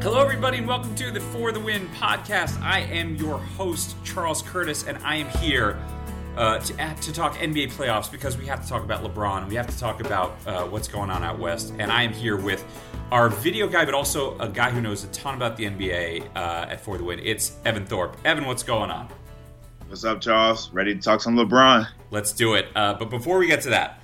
Hello, everybody, and welcome to the For the Win podcast. I am your host, Charles Curtis, and I am here uh, to, to talk NBA playoffs because we have to talk about LeBron and we have to talk about uh, what's going on out west. And I am here with our video guy, but also a guy who knows a ton about the NBA uh, at For the Win. It's Evan Thorpe. Evan, what's going on? What's up, Charles? Ready to talk some LeBron? Let's do it. Uh, but before we get to that,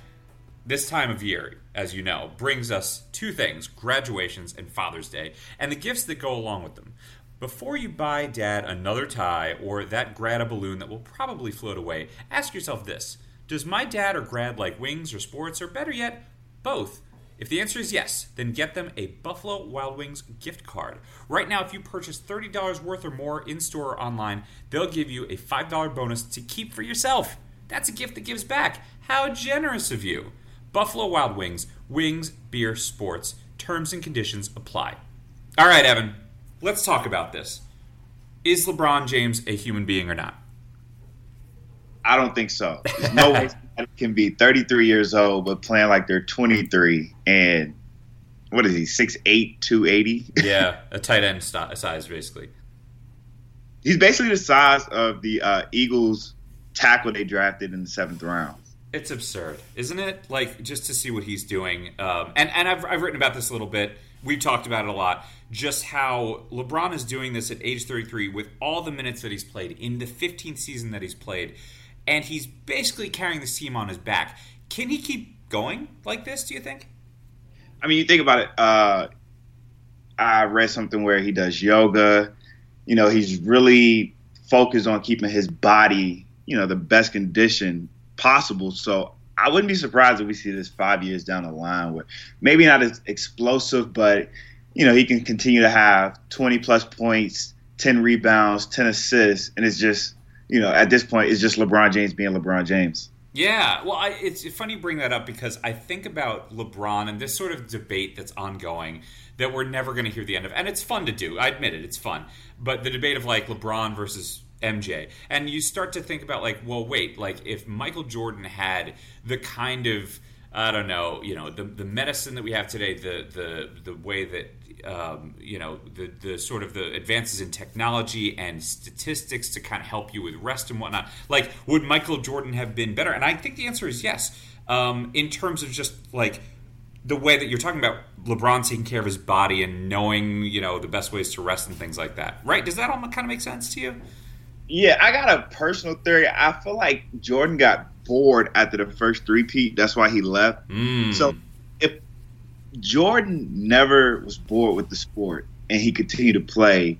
this time of year, as you know, brings us two things graduations and Father's Day, and the gifts that go along with them. Before you buy dad another tie or that grad a balloon that will probably float away, ask yourself this Does my dad or grad like wings or sports, or better yet, both? If the answer is yes, then get them a Buffalo Wild Wings gift card. Right now, if you purchase $30 worth or more in store or online, they'll give you a $5 bonus to keep for yourself. That's a gift that gives back. How generous of you! Buffalo Wild Wings, wings, beer, sports. Terms and conditions apply. All right, Evan, let's talk about this. Is LeBron James a human being or not? I don't think so. There's no way can be 33 years old but playing like they're 23 and what is he 6'8", 280? yeah, a tight end st- size basically. He's basically the size of the uh, Eagles tackle they drafted in the seventh round. It's absurd, isn't it? Like just to see what he's doing, um, and and I've I've written about this a little bit. We've talked about it a lot. Just how LeBron is doing this at age 33 with all the minutes that he's played in the 15th season that he's played, and he's basically carrying this team on his back. Can he keep going like this? Do you think? I mean, you think about it. Uh, I read something where he does yoga. You know, he's really focused on keeping his body, you know, the best condition possible. So I wouldn't be surprised if we see this five years down the line where maybe not as explosive, but you know he can continue to have 20 plus points, 10 rebounds, 10 assists, and it's just you know at this point it's just LeBron James being LeBron James. Yeah, well, I, it's funny you bring that up because I think about LeBron and this sort of debate that's ongoing that we're never going to hear the end of, and it's fun to do. I admit it, it's fun. But the debate of like LeBron versus MJ. And you start to think about like, well, wait, like if Michael Jordan had the kind of I don't know, you know, the the medicine that we have today, the the the way that um, you know the the sort of the advances in technology and statistics to kind of help you with rest and whatnot. Like, would Michael Jordan have been better? And I think the answer is yes. Um, in terms of just like the way that you're talking about LeBron taking care of his body and knowing, you know, the best ways to rest and things like that, right? Does that all kind of make sense to you? Yeah, I got a personal theory. I feel like Jordan got bored after the first three peat. That's why he left. Mm. So if Jordan never was bored with the sport and he continued to play,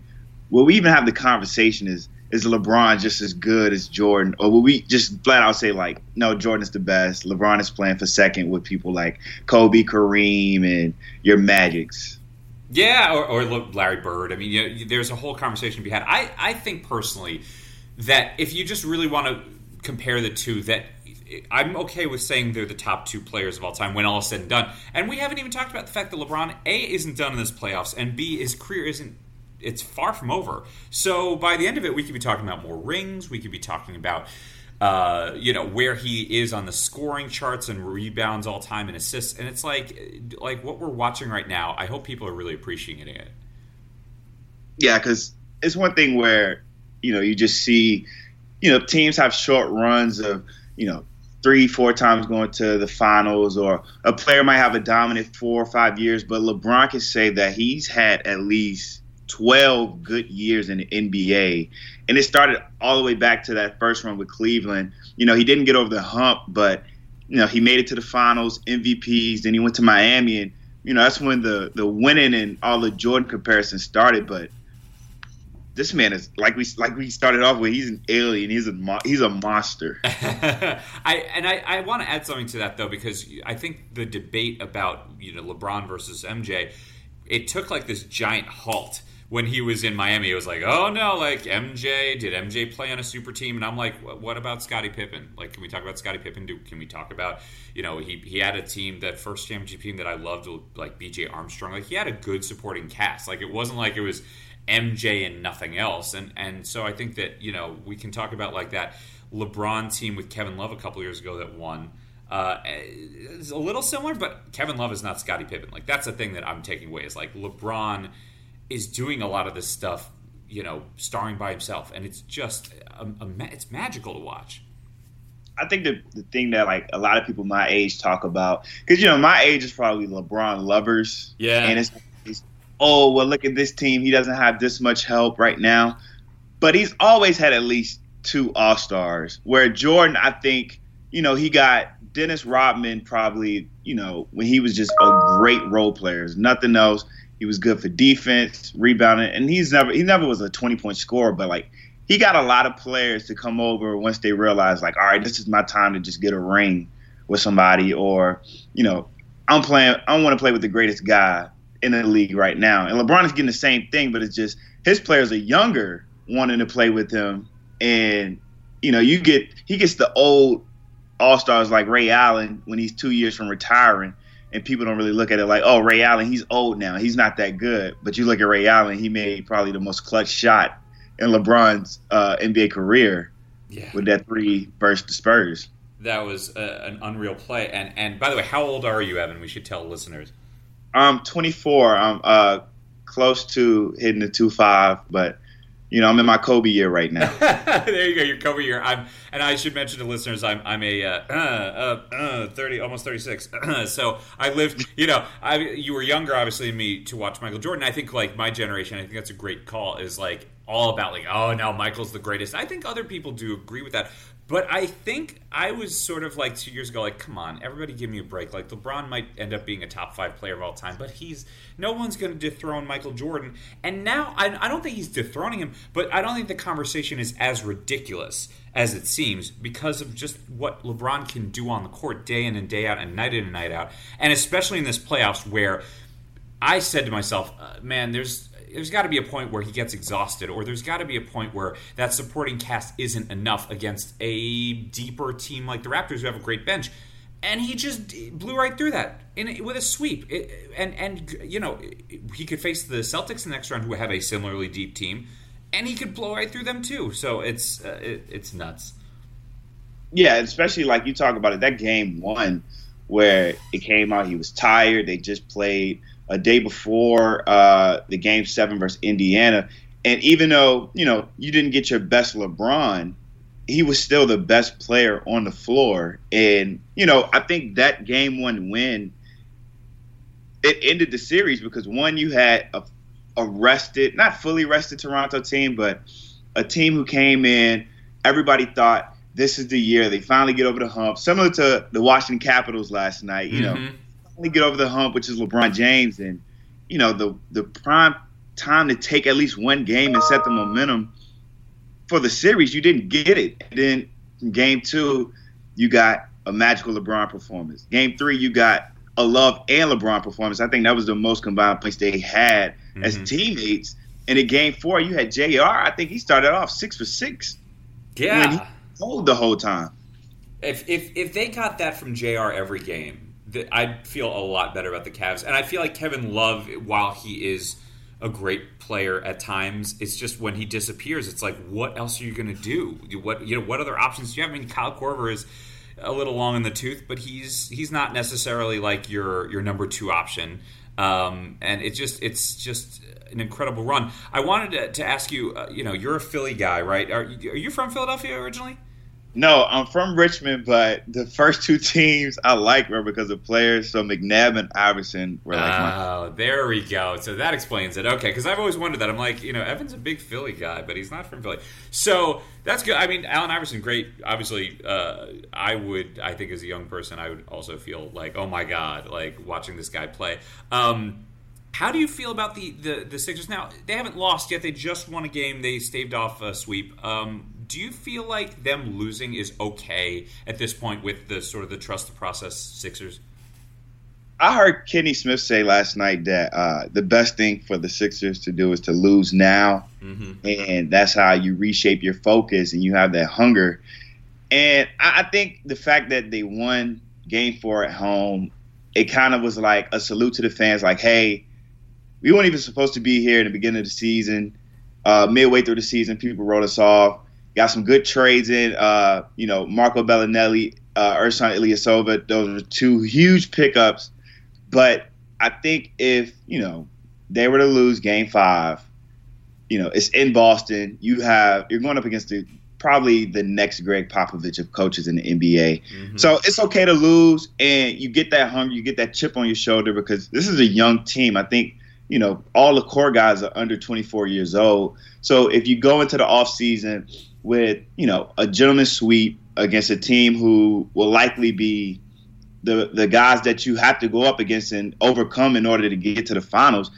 will we even have the conversation is is LeBron just as good as Jordan? Or will we just flat out say like, no, Jordan is the best. LeBron is playing for second with people like Kobe, Kareem, and your Magics. Yeah, or, or Larry Bird. I mean, you there's a whole conversation to be had. I, I think personally that if you just really want to compare the two, that I'm okay with saying they're the top two players of all time when all is said and done. And we haven't even talked about the fact that LeBron A isn't done in this playoffs, and B his career isn't. It's far from over. So by the end of it, we could be talking about more rings. We could be talking about uh, you know where he is on the scoring charts and rebounds all time and assists. And it's like like what we're watching right now i hope people are really appreciating it. Yeah because it's one thing where you know you just see you know teams have short runs of you know three four times going to the finals or a player might have a dominant four or five years but lebron can say that he's had at least 12 good years in the NBA. And it started all the way back to that first run with Cleveland. You know, he didn't get over the hump, but, you know, he made it to the finals, MVPs, then he went to Miami. And, you know, that's when the, the winning and all the Jordan comparisons started. But this man is like we like we started off with. He's an alien. He's a he's a monster. I and I, I want to add something to that though because I think the debate about you know LeBron versus MJ, it took like this giant halt when he was in Miami, it was like, oh no, like MJ, did MJ play on a super team? And I'm like, what about Scottie Pippen? Like, can we talk about Scottie Pippen? Do, can we talk about, you know, he, he had a team, that first championship team that I loved, like BJ Armstrong. Like, he had a good supporting cast. Like, it wasn't like it was MJ and nothing else. And, and so I think that, you know, we can talk about like that LeBron team with Kevin Love a couple years ago that won. Uh, it's a little similar, but Kevin Love is not Scottie Pippen. Like, that's the thing that I'm taking away is like LeBron is doing a lot of this stuff, you know, starring by himself, and it's just um, a, a, it's magical to watch. I think the, the thing that like a lot of people my age talk about because you know my age is probably LeBron lovers. Yeah, and it's, it's oh well look at this team he doesn't have this much help right now, but he's always had at least two All Stars. Where Jordan, I think you know he got Dennis Rodman probably you know when he was just a great role player, nothing else. He was good for defense, rebounding, and he's never he never was a twenty point scorer, but like he got a lot of players to come over once they realized like, all right, this is my time to just get a ring with somebody, or you know, I'm playing. I want to play with the greatest guy in the league right now. And LeBron is getting the same thing, but it's just his players are younger, wanting to play with him, and you know, you get he gets the old all stars like Ray Allen when he's two years from retiring. And people don't really look at it like, oh, Ray Allen, he's old now. He's not that good. But you look at Ray Allen, he made probably the most clutch shot in LeBron's uh, NBA career yeah. with that three versus the Spurs. That was uh, an unreal play. And and by the way, how old are you, Evan? We should tell listeners. I'm 24. I'm uh, close to hitting the two five, but you know, I'm in my Kobe year right now. there you go, your Kobe year. I'm, and I should mention to listeners, I'm, I'm a uh, uh, uh, 30, almost 36. so I lived, you know, I, you were younger, obviously, than me to watch Michael Jordan. I think like my generation, I think that's a great call. Is like all about like, oh, now Michael's the greatest. I think other people do agree with that. But I think I was sort of like two years ago, like, come on, everybody give me a break. Like, LeBron might end up being a top five player of all time, but he's no one's going to dethrone Michael Jordan. And now I, I, don't think he's dethroning him, but I don't think the conversation is as ridiculous as it seems because of just what LeBron can do on the court day in and day out and night in and night out. And especially in this playoffs where I said to myself, uh, man, there's there's got to be a point where he gets exhausted, or there's got to be a point where that supporting cast isn't enough against a deeper team like the Raptors, who have a great bench. And he just blew right through that in, with a sweep. It, and and you know he could face the Celtics in the next round, who have a similarly deep team, and he could blow right through them too. So it's uh, it, it's nuts. Yeah, especially like you talk about it. That game one, where it came out, he was tired. They just played a day before uh, the game seven versus Indiana. And even though, you know, you didn't get your best LeBron, he was still the best player on the floor. And, you know, I think that game one win, it ended the series because one, you had a, a rested, not fully rested Toronto team, but a team who came in, everybody thought this is the year they finally get over the hump, similar to the Washington Capitals last night, you mm-hmm. know finally get over the hump, which is LeBron James, and you know the the prime time to take at least one game and set the momentum for the series. You didn't get it. And then game two, you got a magical LeBron performance. Game three, you got a Love and LeBron performance. I think that was the most combined points they had mm-hmm. as teammates. And in game four, you had JR. I think he started off six for six. Yeah. He hold the whole time. If, if if they got that from JR every game, I feel a lot better about the Cavs, and I feel like Kevin Love, while he is a great player at times, it's just when he disappears, it's like, what else are you going to do? What you know, what other options do you have? I mean, Kyle Korver is a little long in the tooth, but he's he's not necessarily like your your number two option. Um, and it's just it's just an incredible run. I wanted to, to ask you, uh, you know, you're a Philly guy, right? Are, are you from Philadelphia originally? No, I'm from Richmond, but the first two teams I like were because of players. So McNabb and Iverson were like. Oh, my- there we go. So that explains it. Okay, because I've always wondered that. I'm like, you know, Evan's a big Philly guy, but he's not from Philly. So that's good. I mean, Allen Iverson, great. Obviously, uh, I would, I think, as a young person, I would also feel like, oh my god, like watching this guy play. Um, how do you feel about the, the, the Sixers now? They haven't lost yet. They just won a game. They staved off a sweep. Um, do you feel like them losing is okay at this point with the sort of the trust the process Sixers? I heard Kenny Smith say last night that uh, the best thing for the Sixers to do is to lose now, mm-hmm. and that's how you reshape your focus and you have that hunger. And I, I think the fact that they won Game Four at home, it kind of was like a salute to the fans, like, "Hey, we weren't even supposed to be here in the beginning of the season. Uh, midway through the season, people wrote us off. Got some good trades in. Uh, you know, Marco Belinelli, uh, Ersan Ilyasova. Those are two huge pickups. But I think if you know they were to lose Game Five, you know, it's in Boston. You have you're going up against the probably the next Gregg Popovich of coaches in the NBA. Mm-hmm. So it's okay to lose, and you get that hunger, you get that chip on your shoulder because this is a young team. I think you know all the core guys are under 24 years old. So if you go into the offseason with you know a gentleman's sweep against a team who will likely be the the guys that you have to go up against and overcome in order to get to the finals,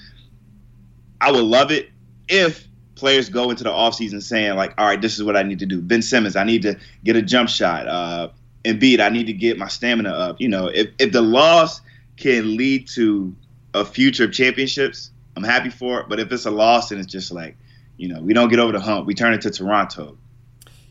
I would love it if players go into the offseason saying like, all right, this is what I need to do. Ben Simmons, I need to get a jump shot. Uh, Embiid, I need to get my stamina up. You know, if, if the loss can lead to a future of championships, I'm happy for it. But if it's a loss and it's just like, you know, we don't get over the hump, we turn it to Toronto.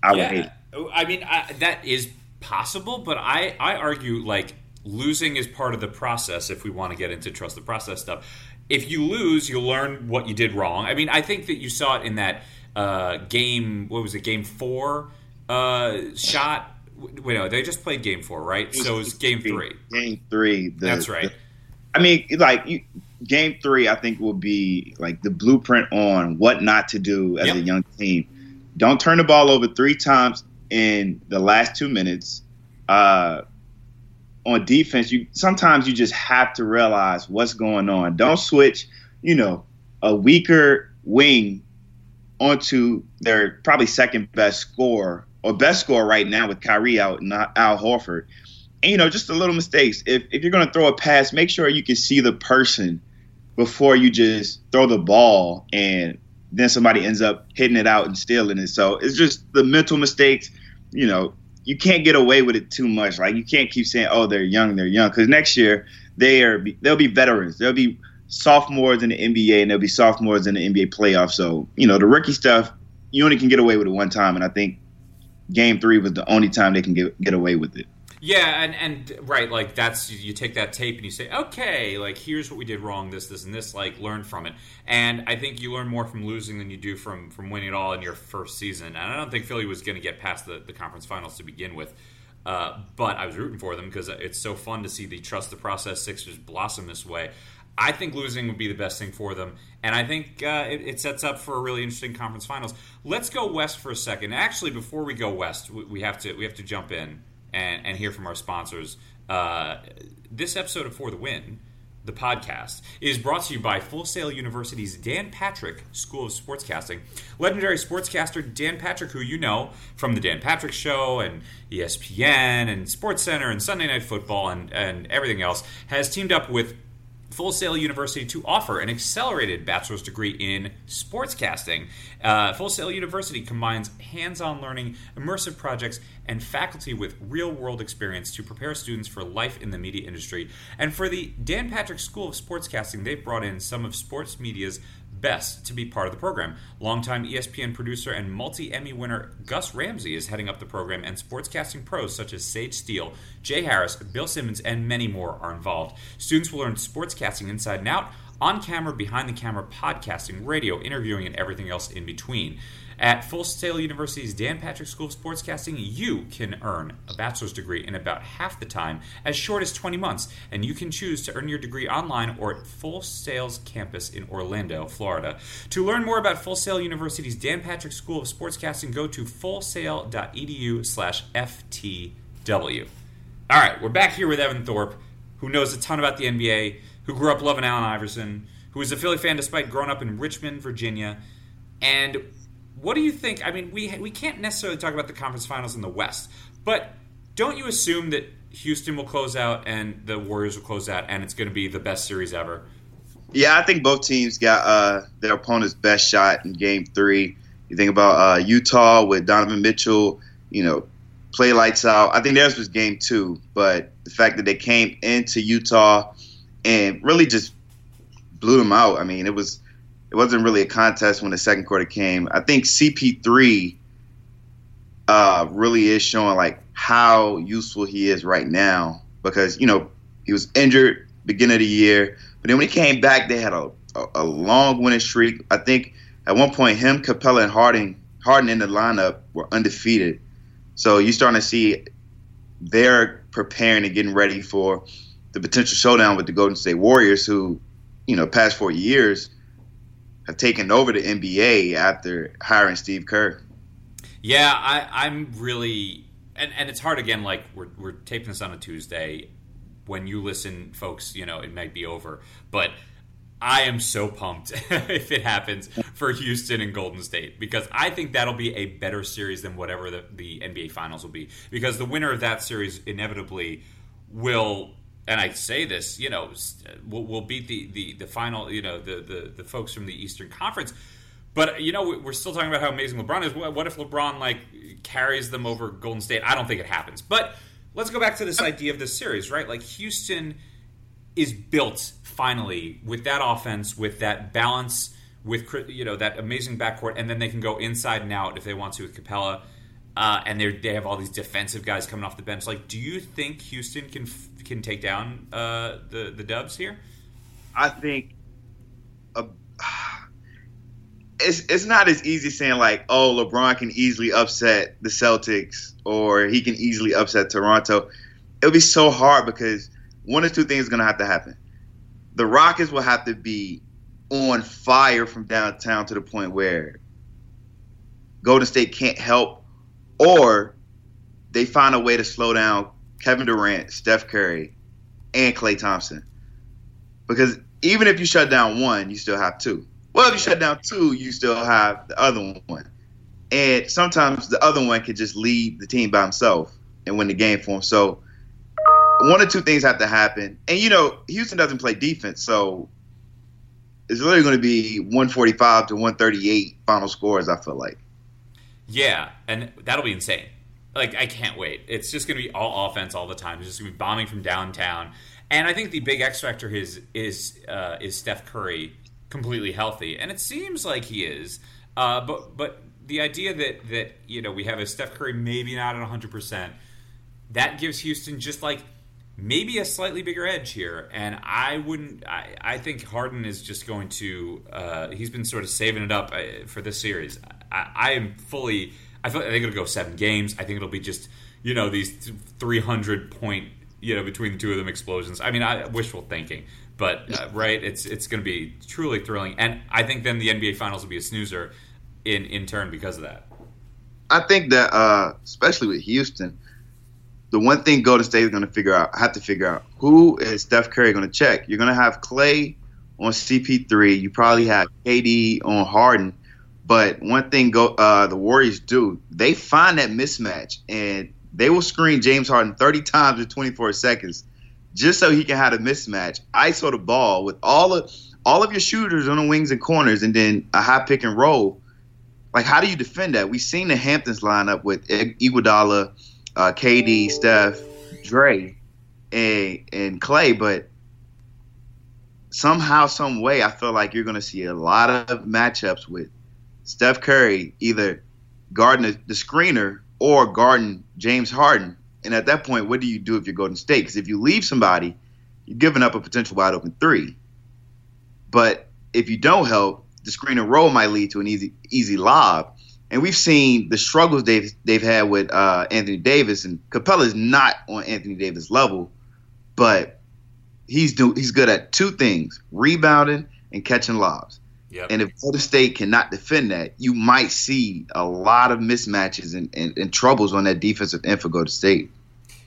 I yeah. would hate. It. I mean, I, that is possible, but I I argue like losing is part of the process if we want to get into trust the process stuff if you lose, you'll learn what you did wrong. I mean, I think that you saw it in that uh, game. What was it? Game four uh, shot. Wait, no, they just played game four, right? so it was game three. Game three. The, That's right. The, I mean, like you, game three, I think will be like the blueprint on what not to do as yep. a young team. Don't turn the ball over three times in the last two minutes. Uh, on defense, you sometimes you just have to realize what's going on. Don't switch, you know, a weaker wing onto their probably second best score or best score right now with Kyrie out and Al Horford. And you know, just the little mistakes. If if you're gonna throw a pass, make sure you can see the person before you just throw the ball and then somebody ends up hitting it out and stealing it. So it's just the mental mistakes, you know, you can't get away with it too much. Like you can't keep saying, "Oh, they're young, they're young," because next year they are they'll be veterans. They'll be sophomores in the NBA and they'll be sophomores in the NBA playoffs. So you know the rookie stuff, you only can get away with it one time, and I think Game Three was the only time they can get get away with it. Yeah, and and right, like that's you take that tape and you say, okay, like here's what we did wrong, this, this, and this. Like learn from it. And I think you learn more from losing than you do from from winning it all in your first season. And I don't think Philly was going to get past the, the conference finals to begin with. Uh, but I was rooting for them because it's so fun to see the trust the process Sixers blossom this way. I think losing would be the best thing for them, and I think uh, it, it, sets up for a really interesting conference finals. Let's go west for a second. Actually, before we go west, we, we have to we have to jump in and, and hear from our sponsors. Uh, this episode of For the Win, the podcast, is brought to you by Full Sail University's Dan Patrick School of Sportscasting. Legendary sportscaster Dan Patrick, who you know from The Dan Patrick Show and ESPN and SportsCenter and Sunday Night Football and, and everything else, has teamed up with Full Sail University to offer an accelerated bachelor's degree in sportscasting. Uh, Full Sail University combines hands on learning, immersive projects, and faculty with real world experience to prepare students for life in the media industry. And for the Dan Patrick School of Sportscasting, they've brought in some of sports media's best to be part of the program. Longtime ESPN producer and multi Emmy winner Gus Ramsey is heading up the program, and sportscasting pros such as Sage Steele, Jay Harris, Bill Simmons, and many more are involved. Students will learn sportscasting inside and out, on camera, behind the camera, podcasting, radio, interviewing, and everything else in between. At Full Sail University's Dan Patrick School of Sportscasting, you can earn a bachelor's degree in about half the time, as short as 20 months, and you can choose to earn your degree online or at Full Sail's campus in Orlando, Florida. To learn more about Full Sail University's Dan Patrick School of Sportscasting, go to fullsail.edu slash FTW. All right, we're back here with Evan Thorpe, who knows a ton about the NBA, who grew up loving Allen Iverson, who is a Philly fan despite growing up in Richmond, Virginia, and what do you think? I mean, we we can't necessarily talk about the conference finals in the West, but don't you assume that Houston will close out and the Warriors will close out, and it's going to be the best series ever? Yeah, I think both teams got uh, their opponent's best shot in Game Three. You think about uh, Utah with Donovan Mitchell, you know, play lights out. I think theirs was Game Two, but the fact that they came into Utah and really just blew them out. I mean, it was it wasn't really a contest when the second quarter came. I think CP3 uh, really is showing like how useful he is right now because you know he was injured beginning of the year, but then when he came back, they had a, a, a long winning streak. I think at one point him, Capela, and Harden Harden in the lineup were undefeated. So you're starting to see they're preparing and getting ready for the potential showdown with the Golden State Warriors, who you know, past four years have taken over the NBA after hiring Steve Kerr. Yeah, I, I'm really, and, and it's hard again. Like we're we're taping this on a Tuesday. When you listen, folks, you know it might be over, but I am so pumped if it happens for Houston and Golden State because I think that'll be a better series than whatever the, the NBA Finals will be. Because the winner of that series inevitably will, and I say this, you know, will, will beat the, the, the final, you know, the, the, the folks from the Eastern Conference. But you know, we're still talking about how amazing LeBron is. What if LeBron like carries them over Golden State? I don't think it happens. But let's go back to this idea of this series, right? Like Houston is built finally with that offense, with that balance, with you know that amazing backcourt, and then they can go inside and out if they want to with Capela. Uh, and they they have all these defensive guys coming off the bench. Like, do you think Houston can can take down uh, the the Dubs here? I think a, it's it's not as easy saying like, oh, LeBron can easily upset the Celtics or he can easily upset Toronto. It'll be so hard because one or two things going to have to happen. The Rockets will have to be on fire from downtown to the point where Golden State can't help, or they find a way to slow down Kevin Durant, Steph Curry, and Klay Thompson. Because even if you shut down one, you still have two. Well, if you shut down two, you still have the other one. And sometimes the other one can just lead the team by himself and win the game for him. So one or two things have to happen. And you know, Houston doesn't play defense, so it's literally going to be 145 to 138 final scores. I feel like. Yeah, and that'll be insane. Like I can't wait. It's just going to be all offense all the time. It's just going to be bombing from downtown. And I think the big X factor is is uh, is Steph Curry completely healthy, and it seems like he is. Uh, but but the idea that that you know we have a Steph Curry maybe not at 100 percent that gives Houston just like maybe a slightly bigger edge here. And I wouldn't. I, I think Harden is just going to. Uh, he's been sort of saving it up uh, for this series. I, I am fully. I, feel, I think it'll go seven games. I think it'll be just you know these 300 point you know between the two of them explosions. I mean, I wishful thinking, but uh, right, it's it's going to be truly thrilling. And I think then the NBA Finals will be a snoozer in in turn because of that. I think that uh, especially with Houston the one thing Golden State is going to figure out, have to figure out, who is Steph Curry going to check? You're going to have Klay on CP3. You probably have KD on Harden. But one thing go, uh, the Warriors do, they find that mismatch and they will screen James Harden 30 times in 24 seconds just so he can have a mismatch, ISO the ball with all of all of your shooters on the wings and corners, and then a high pick and roll. Like, how do you defend that? We've seen the Hamptons line up with Iguodala – uh, KD, Steph, Dre, and and Klay, but somehow, some way, I feel like you're going to see a lot of matchups with Steph Curry either guarding the, screener or guarding James Harden. And at that point, what do you do if you're Golden State? Because if you leave somebody, you're giving up a potential wide open three. But if you don't help, the screen and roll might lead to an easy easy lob and we've seen the struggles they've they've had with uh, Anthony Davis, and Capela is not on Anthony Davis level, but he's do he's good at two things: rebounding and catching lobs. Yep. And if Golden State cannot defend that, you might see a lot of mismatches and, and, and troubles on that defensive end for Golden State.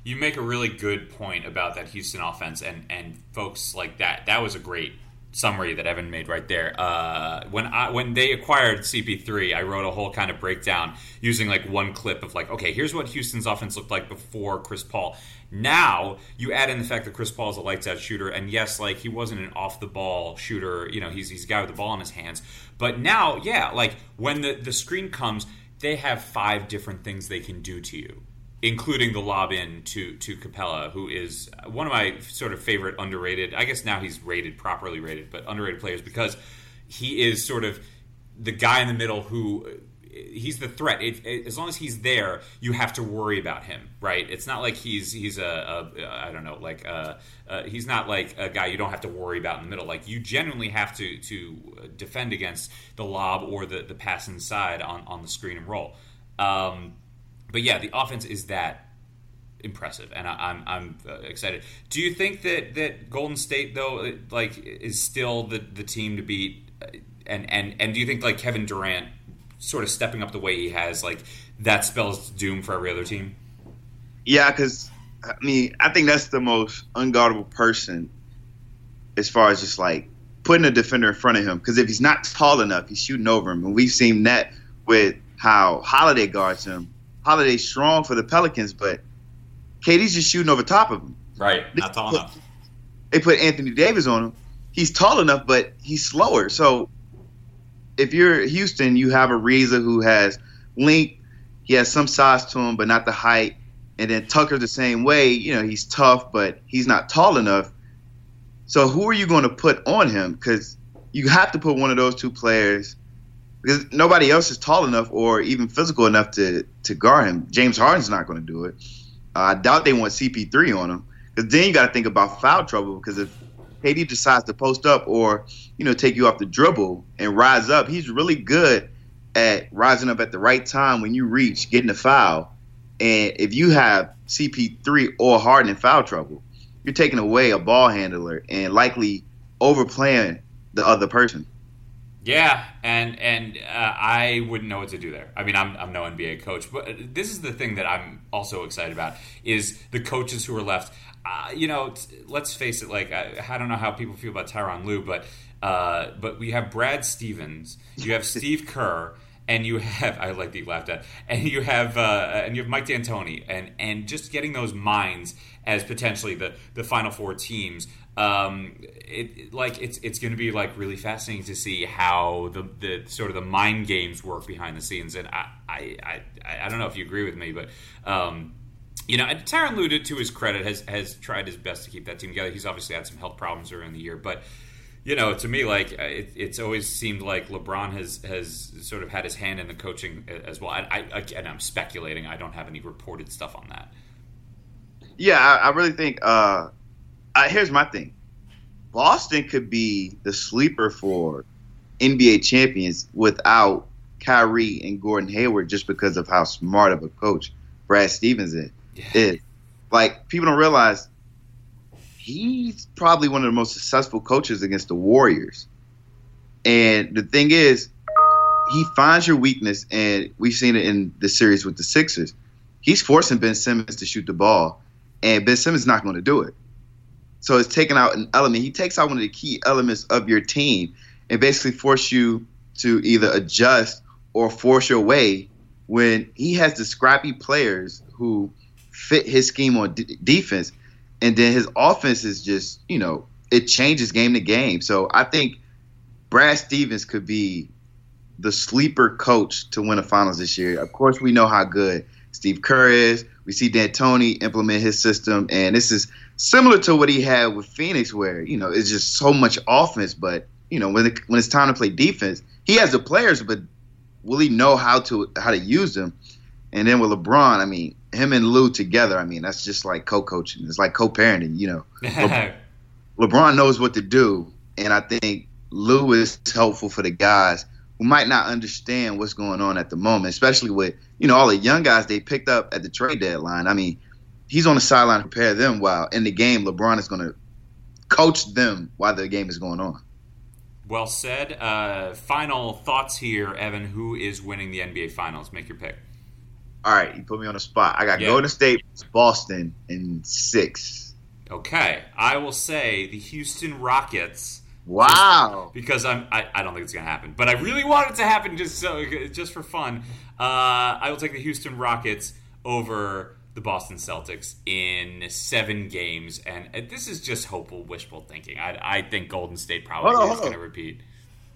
You make a really good point about that Houston offense, and and folks like that. That was a great summary that Evan made right there. Uh, when I when they acquired CP3, I wrote a whole kind of breakdown using like one clip of like, okay, here's what Houston's offense looked like before Chris Paul. Now you add in the fact that Chris Paul is a lights out shooter, and yes, like he wasn't an off the ball shooter. You know, he's he's a guy with the ball in his hands. But now, yeah, like when the the screen comes, they have five different things they can do to you including the lob in to to Capela, who is one of my sort of favorite underrated. I guess now he's rated properly rated, but underrated players because he is sort of the guy in the middle who he's the threat. It, it, as long as he's there, you have to worry about him, right? It's not like he's he's a, a I don't know, like a, uh, he's not like a guy you don't have to worry about in the middle. Like you genuinely have to to defend against the lob or the the pass inside on on the screen and roll. Um, but yeah, the offense is that impressive, and I, am I'm, I'm uh, excited. Do you think that that Golden State though, like, is still the the team to beat? Uh, and and and do you think like Kevin Durant sort of stepping up the way he has, like that spells doom for every other team? Yeah, because I mean, I think that's the most unguardable person as far as just like putting a defender in front of him. Because if he's not tall enough, he's shooting over him, and we've seen that with how Holiday guards him. Holiday's strong for the Pelicans, but KD's just shooting over top of him. Right, not tall enough. They put Anthony Davis on him. He's tall enough, but he's slower. So if you're Houston, you have Ariza who has length. He has some size to him, but not the height. And then Tucker the same way. You know, he's tough, but he's not tall enough. So who are you going to put on him? Because you have to put one of those two players because nobody else is tall enough or even physical enough to to guard him. James Harden's not going to do it. Uh, I doubt they want CP3 on him because then you got to think about foul trouble because if KD decides to post up or you know take you off the dribble and rise up, he's really good at rising up at the right time when you reach getting a foul. And if you have CP3 or Harden in foul trouble, you're taking away a ball handler and likely overplaying the other person. Yeah, and and uh, I wouldn't know what to do there. I mean, I'm I'm no NBA coach, but this is the thing that I'm also excited about is the coaches who are left. Uh, you know, let's face it. Like I, I, don't know how people feel about Tyronn Lue, but uh, but we have Brad Stevens, you have Steve Kerr, and you have I like the laughed at, and you have uh, and you have Mike D'Antoni, and and just getting those minds as potentially the the final four teams um, it like it's it's going to be like really fascinating to see how the, the sort of the mind games work behind the scenes. And I I, I, I don't know if you agree with me, but um, you know, Tyronn Lue, to his credit, has has tried his best to keep that team together. He's obviously had some health problems during the year, but you know, to me, like it, it's always seemed like LeBron has has sort of had his hand in the coaching as well. I, I again, I'm speculating. I don't have any reported stuff on that. Yeah, I, I really think. Uh, uh, here's my thing. Boston could be the sleeper for NBA champions without Kyrie and Gordon Hayward just because of how smart of a coach Brad Stevens is. Yeah. is. Like people don't realize he's probably one of the most successful coaches against the Warriors. And the thing is, he finds your weakness, and we've seen it in the series with the Sixers. He's forcing Ben Simmons to shoot the ball, and Ben Simmons is not going to do it. So it's taking out an element. He takes out one of the key elements of your team and basically force you to either adjust or force your way when he has the scrappy players who fit his scheme on d- defense. And then his offense is just, you know, it changes game to game. So I think Brad Stevens could be the sleeper coach to win a finals this year. Of course, we know how good Steve Kerr is. We see D'Antoni implement his system, and this is similar to what he had with Phoenix, where you know it's just so much offense, but you know when it, when it's time to play defense, he has the players, but will he know how to how to use them? And then with LeBron, I mean, him and Lue together, I mean, that's just like co-coaching. It's like co-parenting, you know. Le- LeBron knows what to do, and I think Lue is helpful for the guys who might not understand what's going on at the moment, especially with you know all the young guys they picked up at the trade deadline. I mean, he's on the sideline to prepare them while in the game LeBron is going to coach them while the game is going on. Well said. Uh, final thoughts here, Evan. Who is winning the NBA Finals? Make your pick. All right, you put me on the spot. I got Golden State, Boston in six. Okay, I will say the Houston Rockets Wow. because I'm, I, I don't think it's gonna happen, but I really want it to happen just so just for fun. Uh, I will take the Houston Rockets over the Boston Celtics in seven games, and this is just hopeful, wishful thinking. I, I think Golden State probably hold is going to repeat.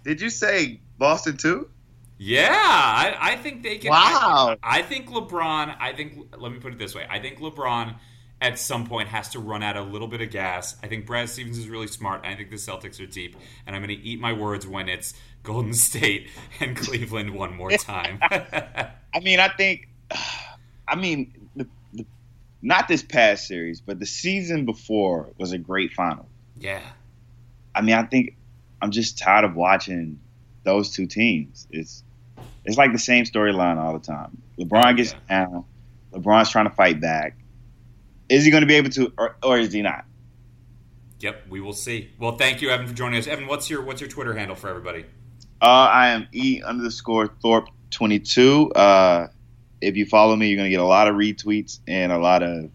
Did you say Boston too? Yeah, I, I think they can. Wow. I, I think LeBron. I think. Let me put it this way. I think LeBron at some point has to run out a little bit of gas. I think Brad Stevens is really smart. I think the Celtics are deep, and I'm going to eat my words when it's Golden State and Cleveland one more time. I mean, I think, I mean, the, the, not this past series, but the season before was a great final. Yeah. I mean, I think I'm just tired of watching those two teams. It's it's like the same storyline all the time. LeBron gets yeah. down. LeBron's trying to fight back is he going to be able to, or, or is he not? Yep, we will see. Well, thank you, Evan, for joining us. Evan, what's your what's your Twitter handle for everybody? Uh, I am e underscore Thorpe twenty two. Uh, if you follow me, you're gonna get a lot of retweets and a lot of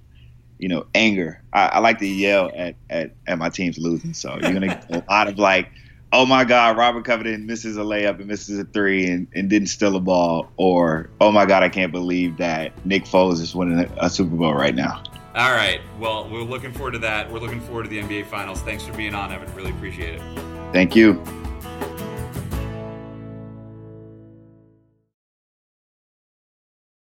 you know anger. I, I like to yell at, at at my team's losing, so you're gonna get a lot of like, oh my god, Robert Covington misses a layup and misses a three and, and didn't steal a ball, or oh my god, I can't believe that Nick Foles is winning a, a Super Bowl right now. All right. Well, we're looking forward to that. We're looking forward to the NBA Finals. Thanks for being on, Evan. Really appreciate it. Thank you.